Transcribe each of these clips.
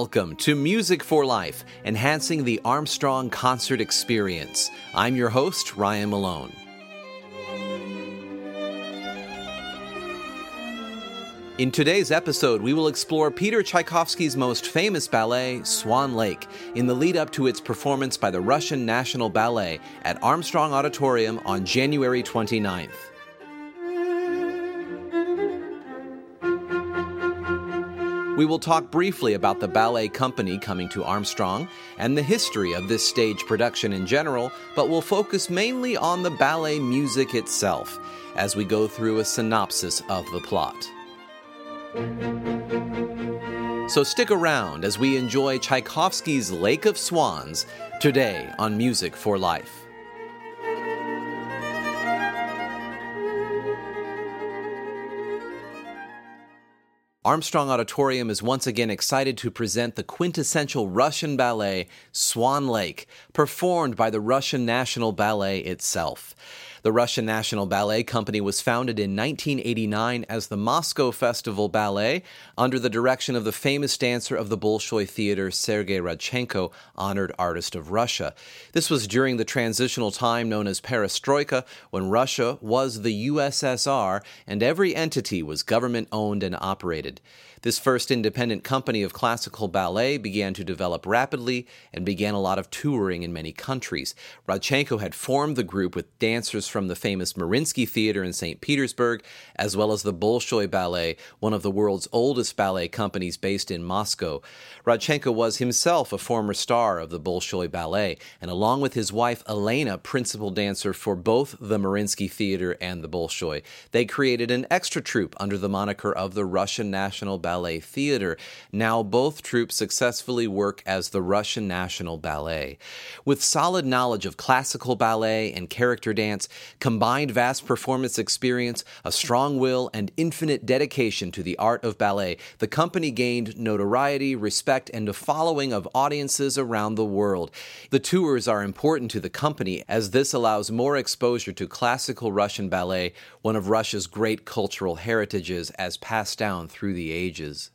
Welcome to Music for Life, enhancing the Armstrong concert experience. I'm your host, Ryan Malone. In today's episode, we will explore Peter Tchaikovsky's most famous ballet, Swan Lake, in the lead up to its performance by the Russian National Ballet at Armstrong Auditorium on January 29th. We will talk briefly about the ballet company coming to Armstrong and the history of this stage production in general, but we'll focus mainly on the ballet music itself as we go through a synopsis of the plot. So stick around as we enjoy Tchaikovsky's Lake of Swans today on Music for Life. Armstrong Auditorium is once again excited to present the quintessential Russian ballet, Swan Lake, performed by the Russian National Ballet itself. The Russian National Ballet Company was founded in 1989 as the Moscow Festival Ballet under the direction of the famous dancer of the Bolshoi Theater, Sergei Radchenko, honored artist of Russia. This was during the transitional time known as Perestroika, when Russia was the USSR and every entity was government owned and operated. This first independent company of classical ballet began to develop rapidly and began a lot of touring in many countries. Radchenko had formed the group with dancers from the famous Mariinsky Theater in St. Petersburg, as well as the Bolshoi Ballet, one of the world's oldest ballet companies based in Moscow. Radchenko was himself a former star of the Bolshoi Ballet, and along with his wife Elena, principal dancer for both the Mariinsky Theater and the Bolshoi, they created an extra troupe under the moniker of the Russian National Ballet Theater. Now, both troupes successfully work as the Russian National Ballet. With solid knowledge of classical ballet and character dance, combined vast performance experience, a strong will, and infinite dedication to the art of ballet, the company gained notoriety, respect, and a following of audiences around the world. The tours are important to the company as this allows more exposure to classical Russian ballet, one of Russia's great cultural heritages as passed down through the ages.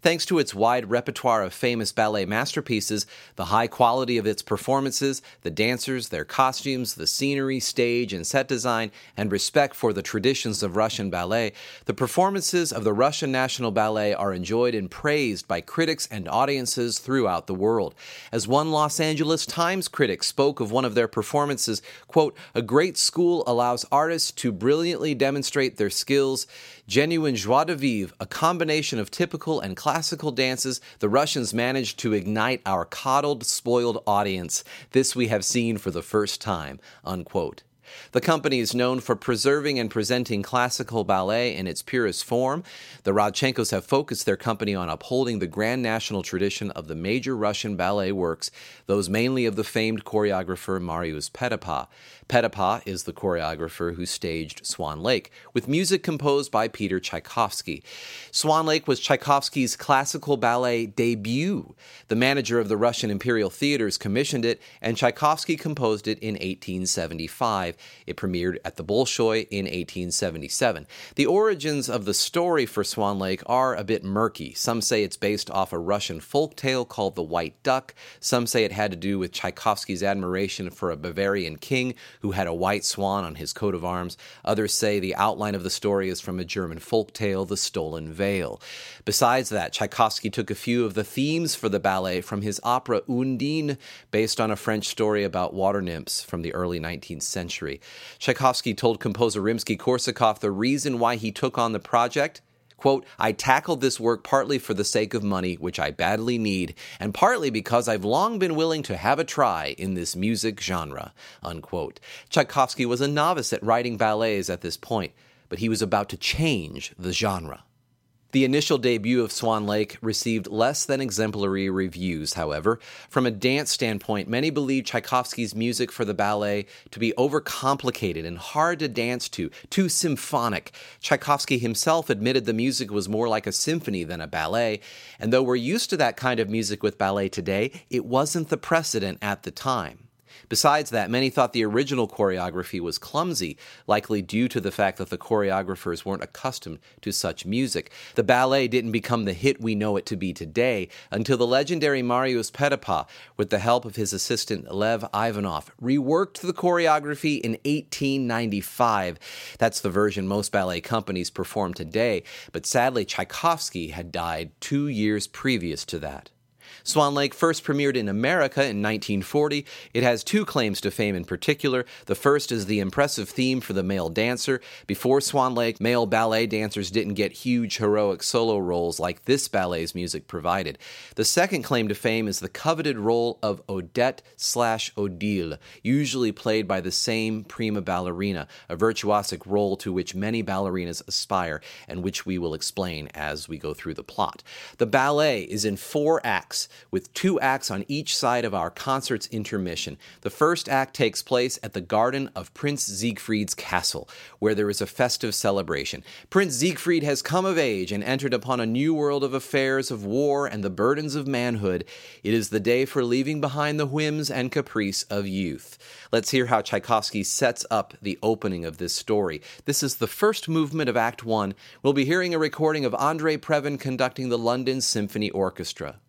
Thanks to its wide repertoire of famous ballet masterpieces, the high quality of its performances, the dancers, their costumes, the scenery, stage, and set design, and respect for the traditions of Russian ballet, the performances of the Russian National Ballet are enjoyed and praised by critics and audiences throughout the world. As one Los Angeles Times critic spoke of one of their performances, quote, a great school allows artists to brilliantly demonstrate their skills, genuine joie de vivre, a combination of typical and classical dances, the Russians managed to ignite our coddled, spoiled audience. This we have seen for the first time. Unquote. The company is known for preserving and presenting classical ballet in its purest form. The Radchenkos have focused their company on upholding the grand national tradition of the major Russian ballet works, those mainly of the famed choreographer Marius Petipa. Petipa is the choreographer who staged Swan Lake, with music composed by Peter Tchaikovsky. Swan Lake was Tchaikovsky's classical ballet debut. The manager of the Russian Imperial Theaters commissioned it, and Tchaikovsky composed it in 1875. It premiered at the Bolshoi in 1877. The origins of the story for Swan Lake are a bit murky. Some say it's based off a Russian folk tale called The White Duck. Some say it had to do with Tchaikovsky's admiration for a Bavarian king who had a white swan on his coat of arms. Others say the outline of the story is from a German folk tale, The Stolen Veil. Besides that, Tchaikovsky took a few of the themes for the ballet from his opera Undine, based on a French story about water nymphs from the early 19th century history. Tchaikovsky told composer Rimsky Korsakov the reason why he took on the project Quote, I tackled this work partly for the sake of money, which I badly need, and partly because I've long been willing to have a try in this music genre. Unquote. Tchaikovsky was a novice at writing ballets at this point, but he was about to change the genre. The initial debut of Swan Lake received less than exemplary reviews, however. From a dance standpoint, many believe Tchaikovsky's music for the ballet to be overcomplicated and hard to dance to, too symphonic. Tchaikovsky himself admitted the music was more like a symphony than a ballet, and though we're used to that kind of music with ballet today, it wasn't the precedent at the time. Besides that, many thought the original choreography was clumsy, likely due to the fact that the choreographers weren't accustomed to such music. The ballet didn't become the hit we know it to be today until the legendary Marius Petipa, with the help of his assistant Lev Ivanov, reworked the choreography in 1895. That's the version most ballet companies perform today, but sadly, Tchaikovsky had died two years previous to that. Swan Lake first premiered in America in 1940. It has two claims to fame in particular. The first is the impressive theme for the male dancer. Before Swan Lake, male ballet dancers didn't get huge heroic solo roles like this ballet's music provided. The second claim to fame is the coveted role of Odette slash Odile, usually played by the same prima ballerina, a virtuosic role to which many ballerinas aspire and which we will explain as we go through the plot. The ballet is in four acts with two acts on each side of our concert's intermission. The first act takes place at the garden of Prince Siegfried's castle, where there is a festive celebration. Prince Siegfried has come of age and entered upon a new world of affairs of war and the burdens of manhood. It is the day for leaving behind the whims and caprice of youth. Let's hear how Tchaikovsky sets up the opening of this story. This is the first movement of Act One. We'll be hearing a recording of Andre Previn conducting the London Symphony Orchestra.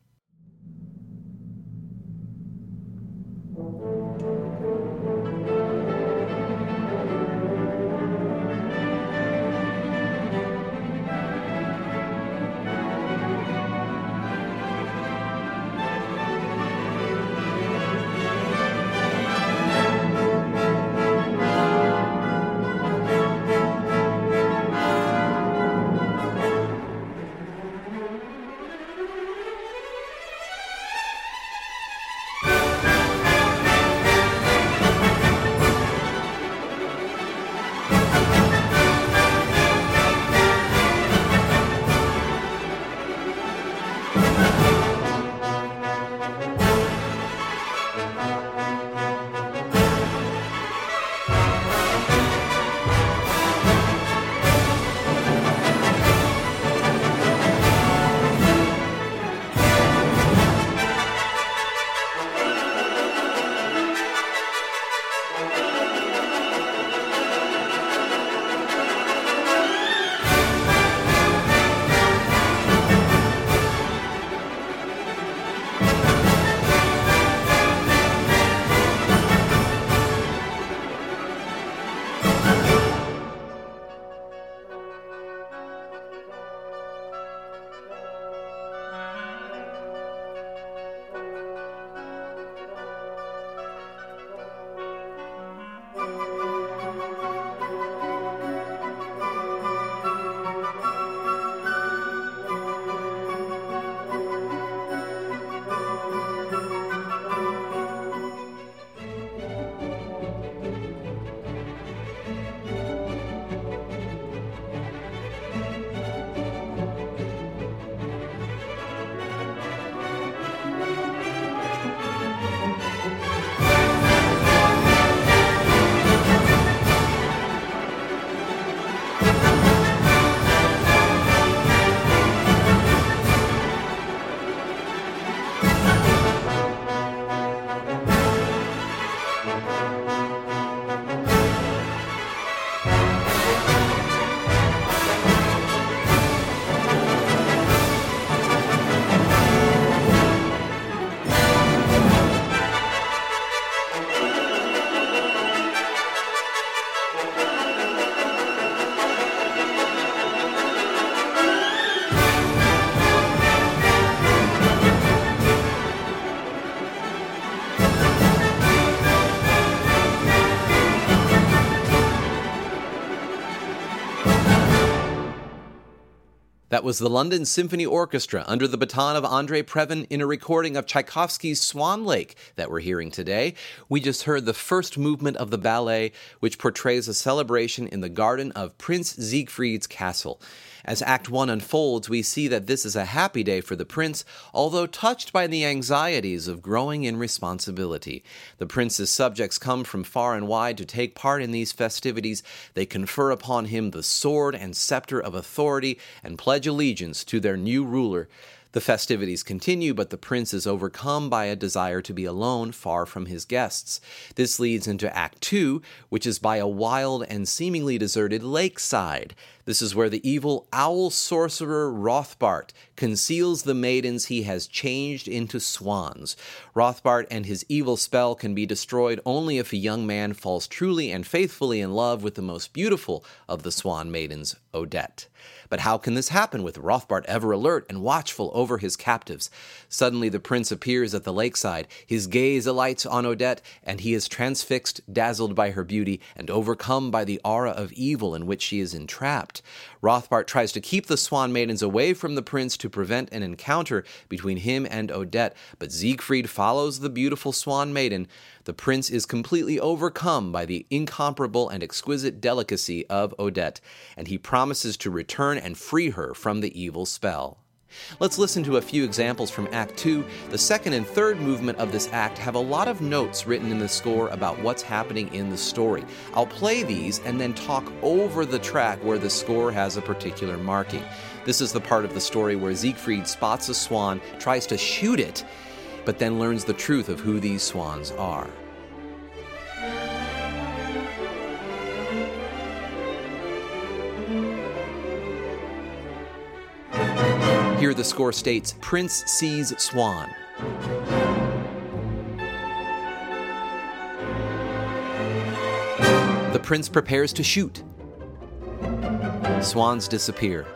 That was the London Symphony Orchestra under the baton of Andre Previn in a recording of Tchaikovsky's Swan Lake that we're hearing today. We just heard the first movement of the ballet, which portrays a celebration in the garden of Prince Siegfried's castle. As Act 1 unfolds, we see that this is a happy day for the prince, although touched by the anxieties of growing in responsibility. The prince's subjects come from far and wide to take part in these festivities. They confer upon him the sword and scepter of authority and pledge allegiance to their new ruler. The festivities continue, but the prince is overcome by a desire to be alone, far from his guests. This leads into Act 2, which is by a wild and seemingly deserted lakeside. This is where the evil owl sorcerer Rothbart conceals the maidens he has changed into swans. Rothbart and his evil spell can be destroyed only if a young man falls truly and faithfully in love with the most beautiful of the swan maidens, Odette. But how can this happen with Rothbart ever alert and watchful over his captives? Suddenly the prince appears at the lakeside. His gaze alights on Odette, and he is transfixed, dazzled by her beauty, and overcome by the aura of evil in which she is entrapped. Rothbart tries to keep the Swan Maidens away from the prince to prevent an encounter between him and Odette, but Siegfried follows the beautiful Swan Maiden. The prince is completely overcome by the incomparable and exquisite delicacy of Odette, and he promises to return and free her from the evil spell. Let's listen to a few examples from Act 2. The second and third movement of this act have a lot of notes written in the score about what's happening in the story. I'll play these and then talk over the track where the score has a particular marking. This is the part of the story where Siegfried spots a swan, tries to shoot it, but then learns the truth of who these swans are. Here the score states Prince sees Swan. The prince prepares to shoot. Swans disappear.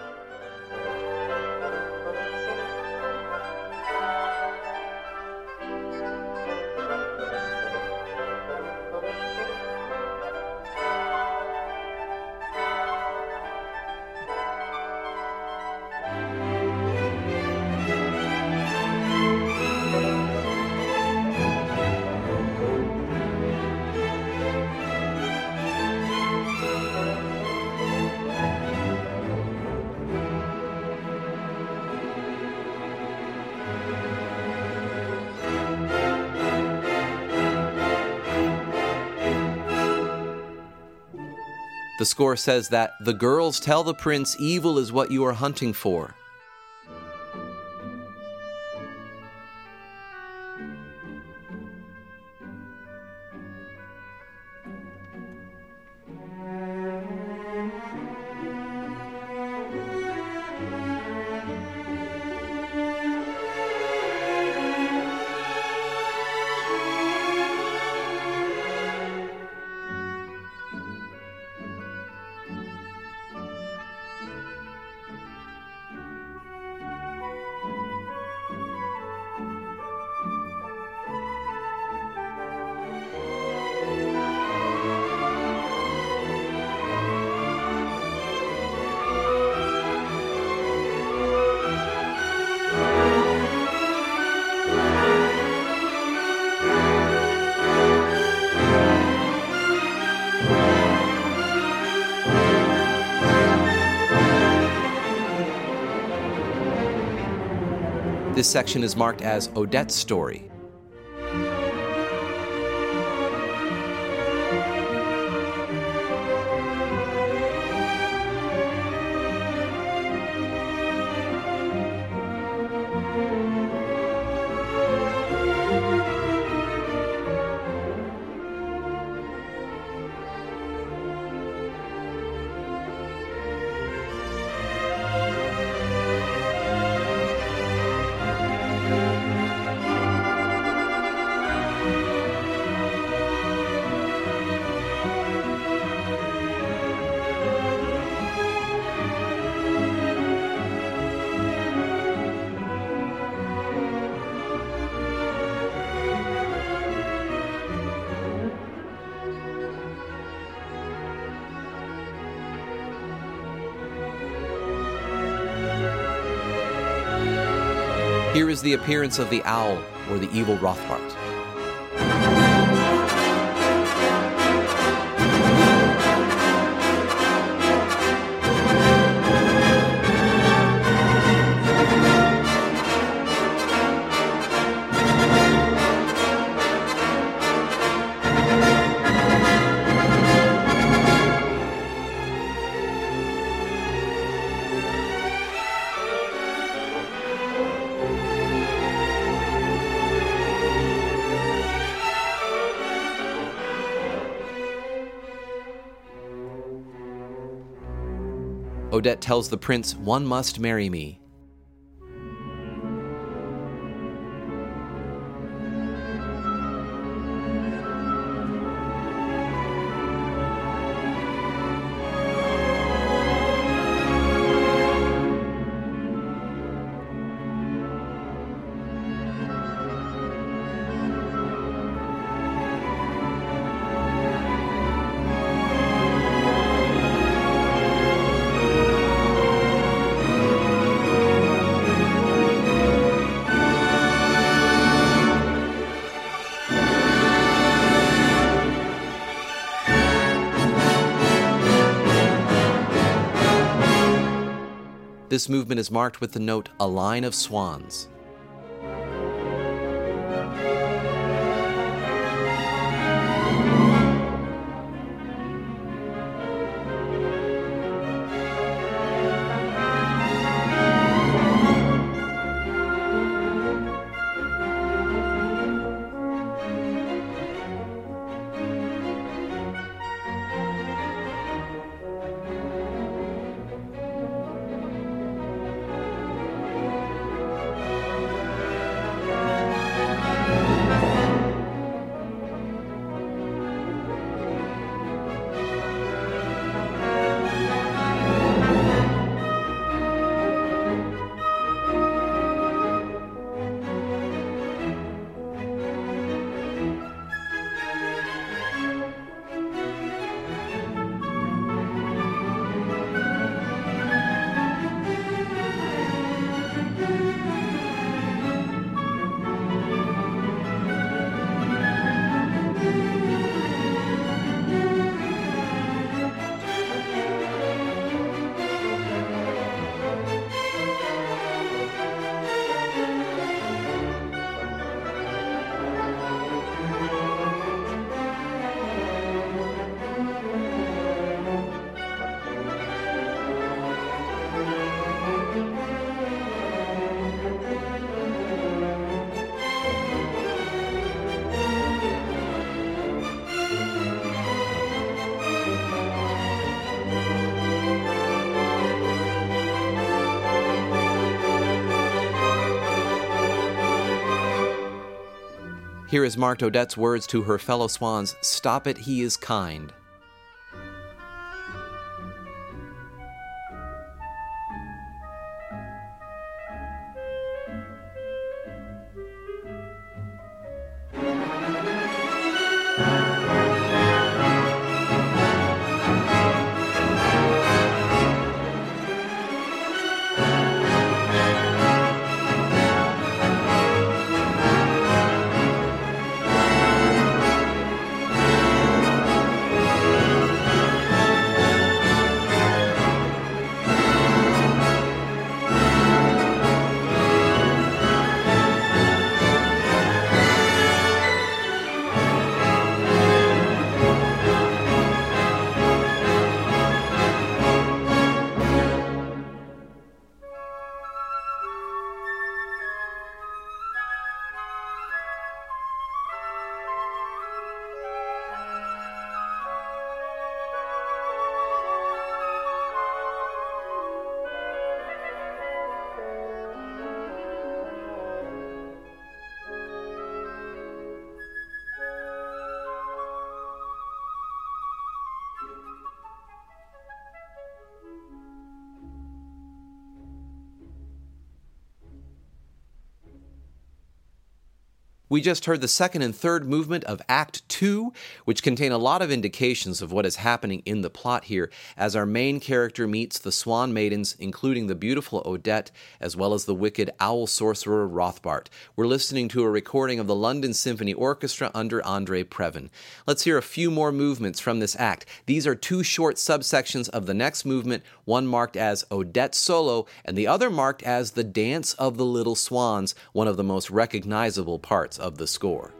The score says that the girls tell the prince evil is what you are hunting for. This section is marked as Odette's story. Is the appearance of the owl or the evil Rothbart. Odette tells the prince, One must marry me. This movement is marked with the note A Line of Swans. Here is marked Odette's words to her fellow swans Stop it, he is kind. We just heard the second and third movement of Act 2, which contain a lot of indications of what is happening in the plot here, as our main character meets the Swan Maidens, including the beautiful Odette, as well as the wicked owl sorcerer Rothbart. We're listening to a recording of the London Symphony Orchestra under Andre Previn. Let's hear a few more movements from this act. These are two short subsections of the next movement, one marked as Odette Solo, and the other marked as The Dance of the Little Swans, one of the most recognizable parts of the score.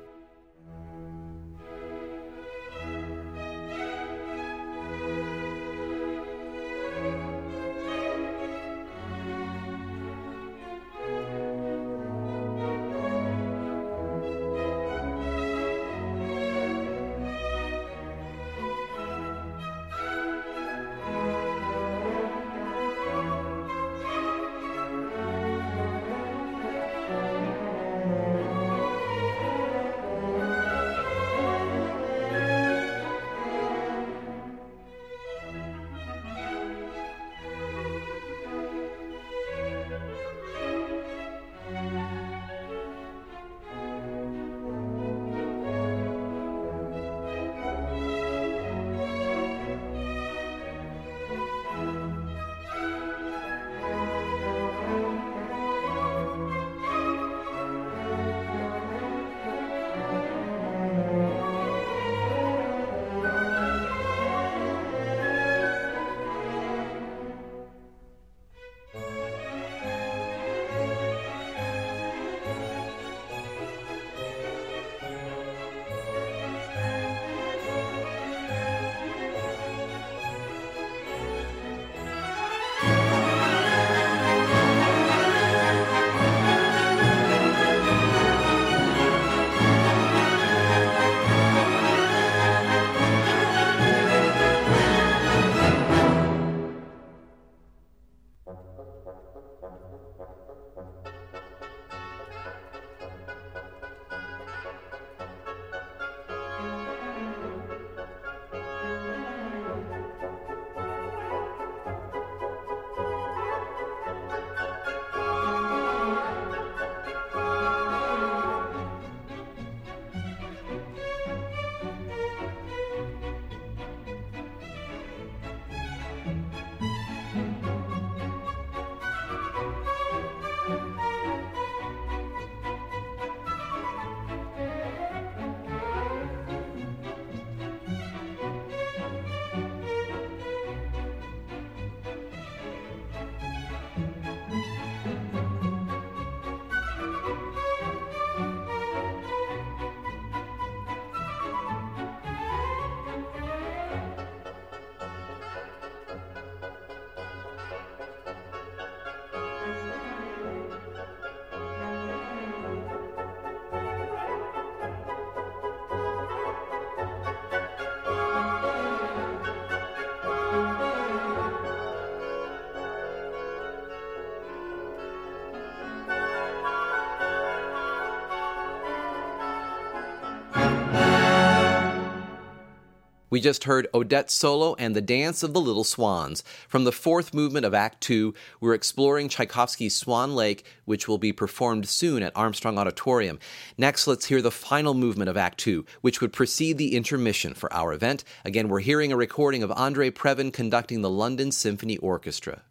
We just heard Odette's solo and the Dance of the Little Swans. From the fourth movement of Act Two, we're exploring Tchaikovsky's Swan Lake, which will be performed soon at Armstrong Auditorium. Next, let's hear the final movement of Act Two, which would precede the intermission for our event. Again, we're hearing a recording of Andre Previn conducting the London Symphony Orchestra.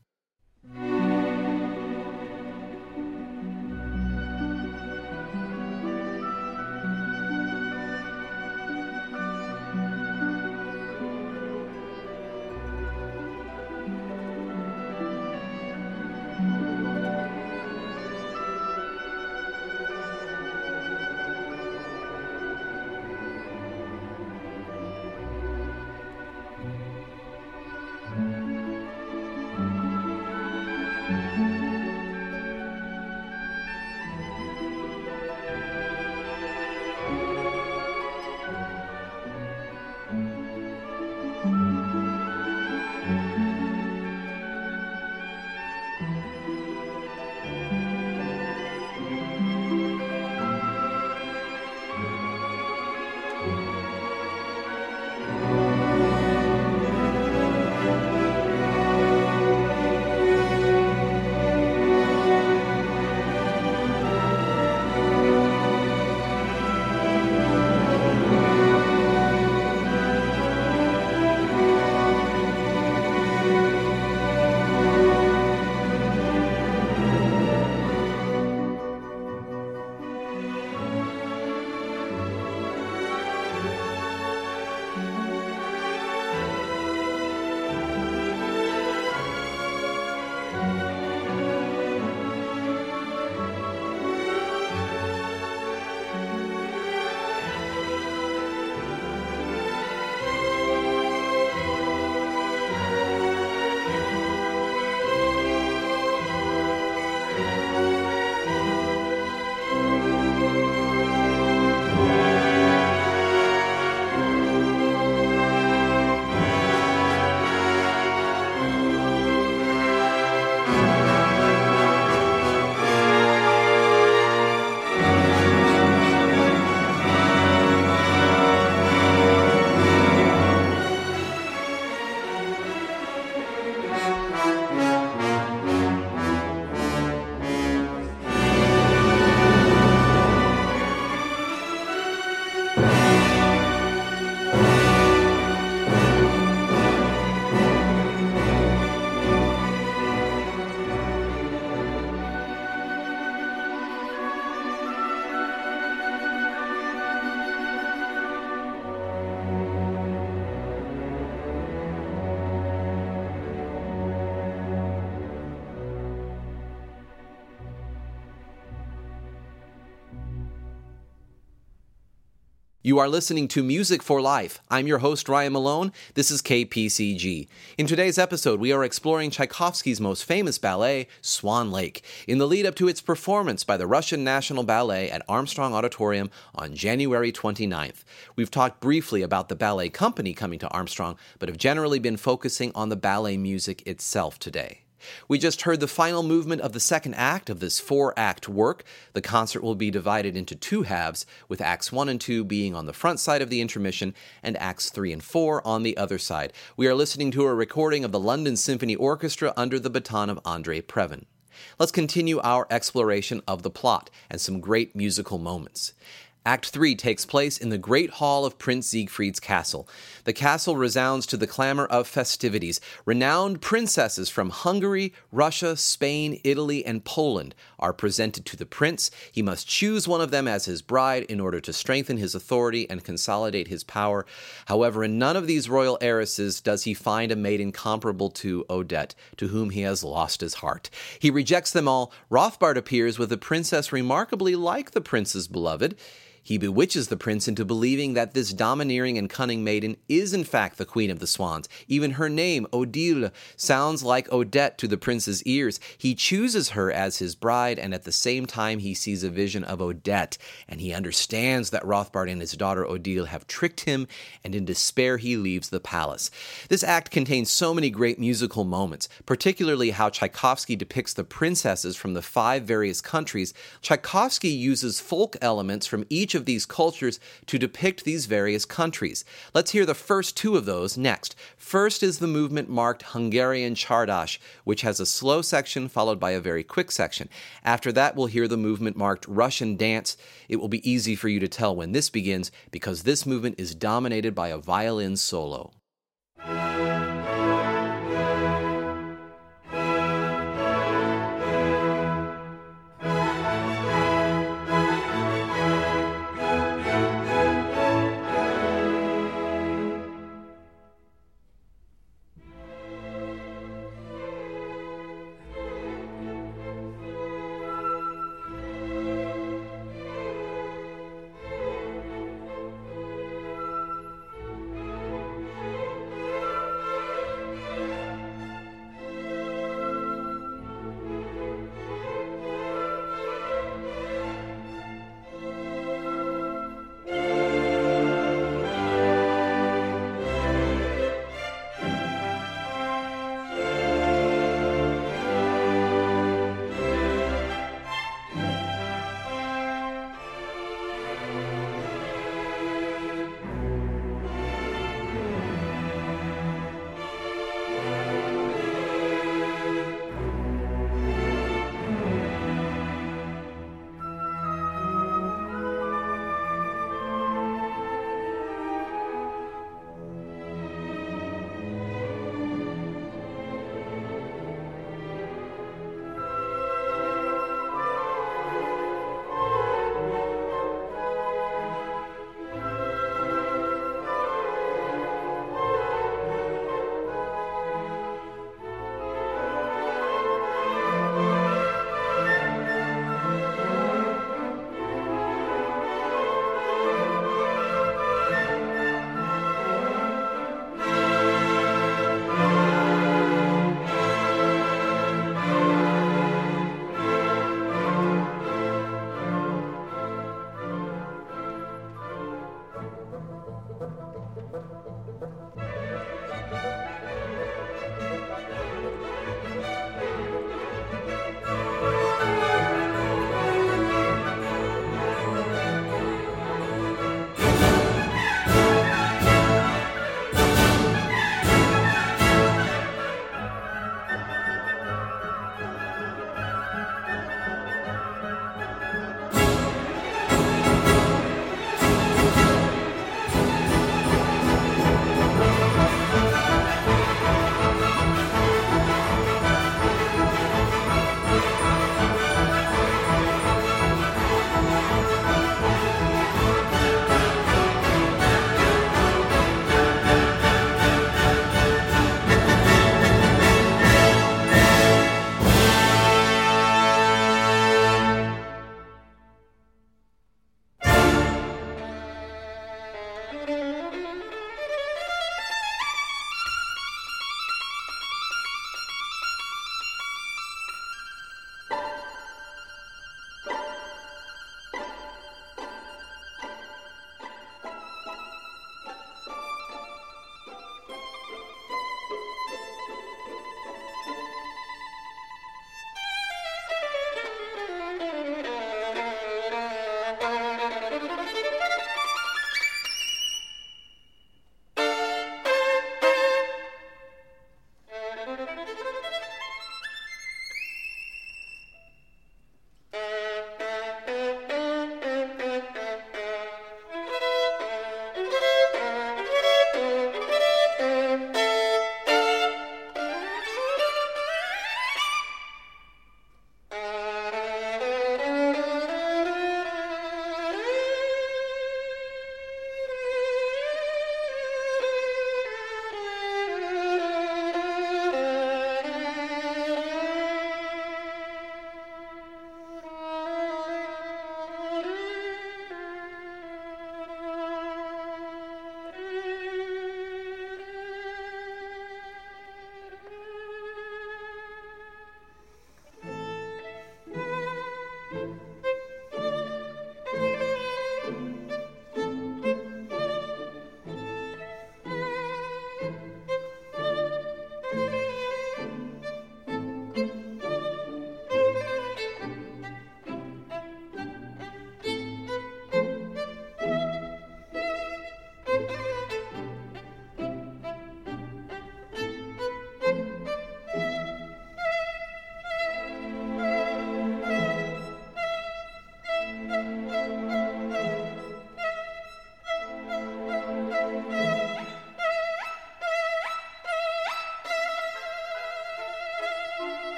You are listening to Music for Life. I'm your host, Ryan Malone. This is KPCG. In today's episode, we are exploring Tchaikovsky's most famous ballet, Swan Lake, in the lead up to its performance by the Russian National Ballet at Armstrong Auditorium on January 29th. We've talked briefly about the ballet company coming to Armstrong, but have generally been focusing on the ballet music itself today. We just heard the final movement of the second act of this four act work. The concert will be divided into two halves, with acts 1 and 2 being on the front side of the intermission and acts 3 and 4 on the other side. We are listening to a recording of the London Symphony Orchestra under the baton of Andre Previn. Let's continue our exploration of the plot and some great musical moments. Act 3 takes place in the great hall of Prince Siegfried's castle. The castle resounds to the clamor of festivities. Renowned princesses from Hungary, Russia, Spain, Italy, and Poland are presented to the prince. He must choose one of them as his bride in order to strengthen his authority and consolidate his power. However, in none of these royal heiresses does he find a maiden comparable to Odette, to whom he has lost his heart. He rejects them all. Rothbart appears with a princess remarkably like the prince's beloved. He bewitches the prince into believing that this domineering and cunning maiden is in fact the queen of the swans. Even her name, Odile, sounds like Odette to the prince's ears. He chooses her as his bride, and at the same time, he sees a vision of Odette, and he understands that Rothbart and his daughter Odile have tricked him, and in despair, he leaves the palace. This act contains so many great musical moments, particularly how Tchaikovsky depicts the princesses from the five various countries. Tchaikovsky uses folk elements from each each of these cultures to depict these various countries. Let's hear the first two of those next. First is the movement marked Hungarian Csárdás, which has a slow section followed by a very quick section. After that, we'll hear the movement marked Russian Dance. It will be easy for you to tell when this begins because this movement is dominated by a violin solo.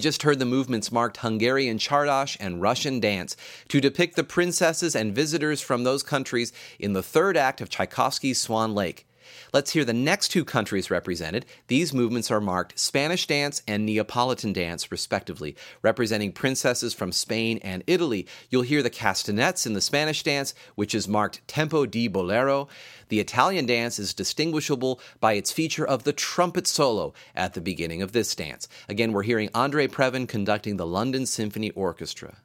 We just heard the movements marked Hungarian Csárdás and Russian dance to depict the princesses and visitors from those countries in the third act of Tchaikovsky's Swan Lake. Let's hear the next two countries represented. These movements are marked Spanish dance and Neapolitan dance, respectively, representing princesses from Spain and Italy. You'll hear the castanets in the Spanish dance, which is marked Tempo di Bolero. The Italian dance is distinguishable by its feature of the trumpet solo at the beginning of this dance. Again, we're hearing Andre Previn conducting the London Symphony Orchestra.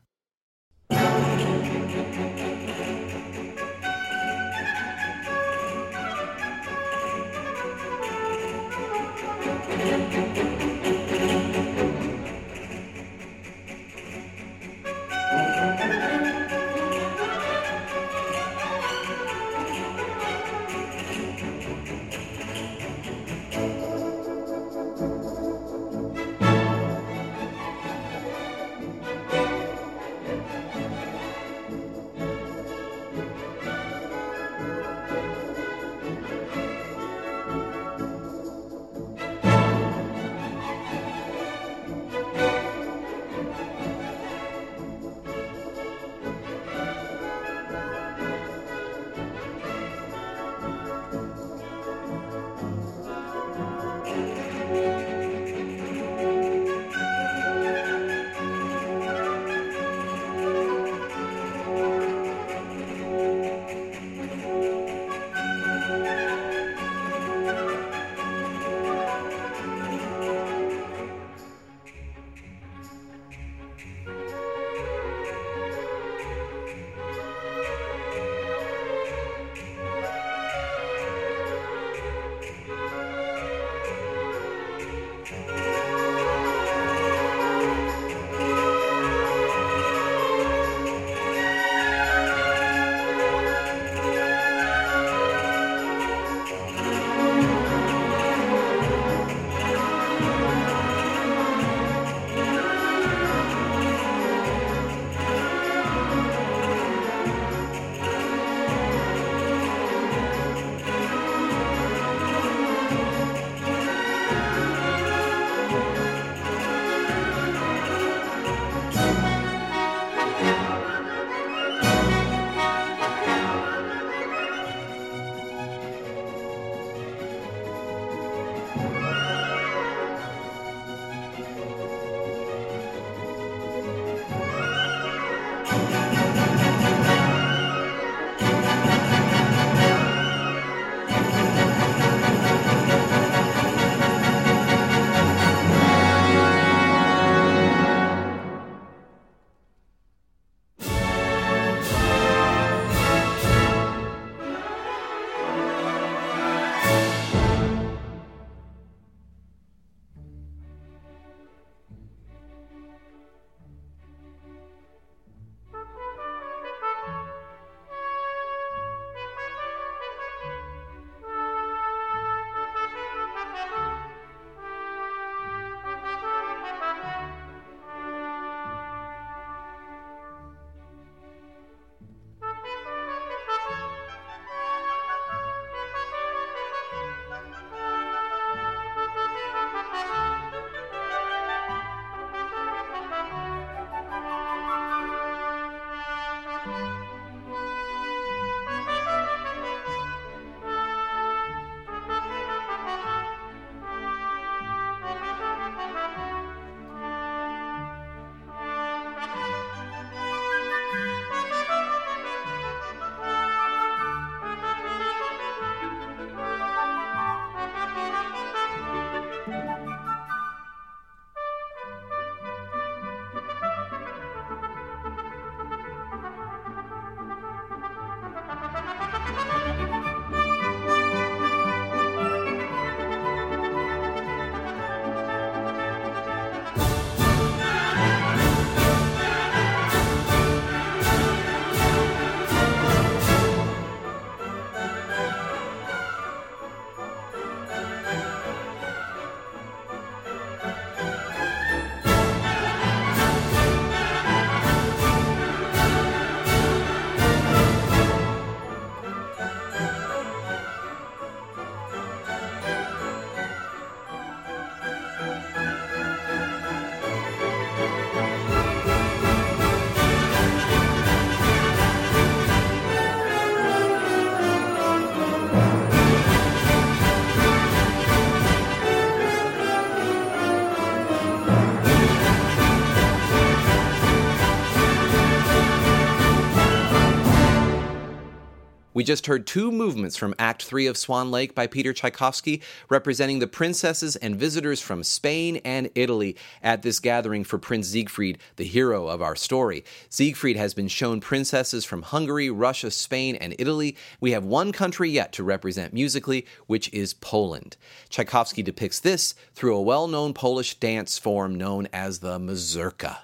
Just heard two movements from Act 3 of Swan Lake by Peter Tchaikovsky, representing the princesses and visitors from Spain and Italy at this gathering for Prince Siegfried, the hero of our story. Siegfried has been shown princesses from Hungary, Russia, Spain, and Italy. We have one country yet to represent musically, which is Poland. Tchaikovsky depicts this through a well known Polish dance form known as the mazurka.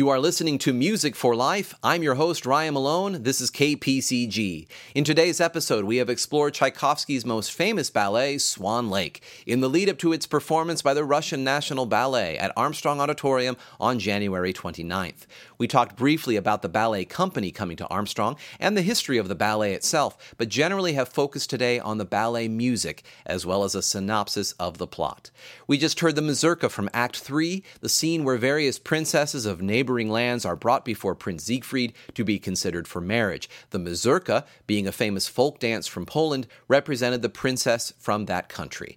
You are listening to Music for Life. I'm your host, Ryan Malone. This is KPCG. In today's episode, we have explored Tchaikovsky's most famous ballet, Swan Lake, in the lead up to its performance by the Russian National Ballet at Armstrong Auditorium on January 29th. We talked briefly about the ballet company coming to Armstrong and the history of the ballet itself, but generally have focused today on the ballet music as well as a synopsis of the plot. We just heard the mazurka from Act 3, the scene where various princesses of neighboring lands are brought before Prince Siegfried to be considered for marriage. The mazurka, being a famous folk dance from Poland, represented the princess from that country.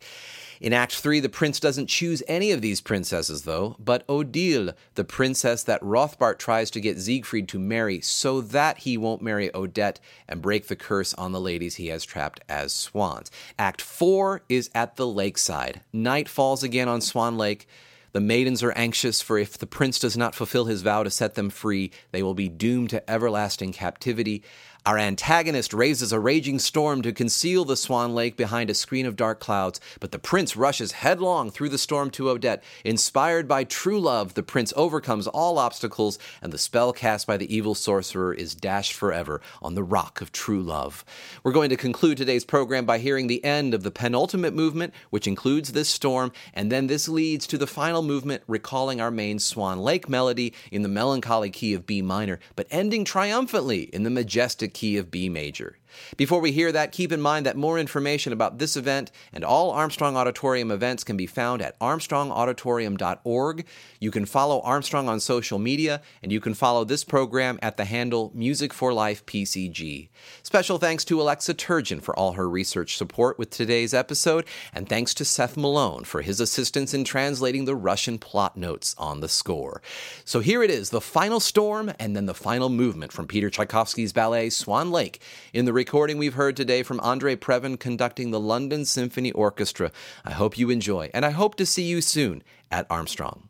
In Act 3, the prince doesn't choose any of these princesses, though, but Odile, the princess that Rothbart tries to get Siegfried to marry so that he won't marry Odette and break the curse on the ladies he has trapped as swans. Act 4 is at the lakeside. Night falls again on Swan Lake. The maidens are anxious, for if the prince does not fulfill his vow to set them free, they will be doomed to everlasting captivity. Our antagonist raises a raging storm to conceal the Swan Lake behind a screen of dark clouds, but the prince rushes headlong through the storm to Odette. Inspired by true love, the prince overcomes all obstacles, and the spell cast by the evil sorcerer is dashed forever on the rock of true love. We're going to conclude today's program by hearing the end of the penultimate movement, which includes this storm, and then this leads to the final movement, recalling our main Swan Lake melody in the melancholy key of B minor, but ending triumphantly in the majestic key of B major. Before we hear that, keep in mind that more information about this event and all Armstrong Auditorium events can be found at armstrongauditorium.org. You can follow Armstrong on social media, and you can follow this program at the handle Music for Life PCG. Special thanks to Alexa Turgeon for all her research support with today's episode, and thanks to Seth Malone for his assistance in translating the Russian plot notes on the score. So here it is, the final storm and then the final movement from Peter Tchaikovsky's ballet Swan Lake in the recording we've heard today from Andre Previn conducting the London Symphony Orchestra. I hope you enjoy, and I hope to see you soon at Armstrong.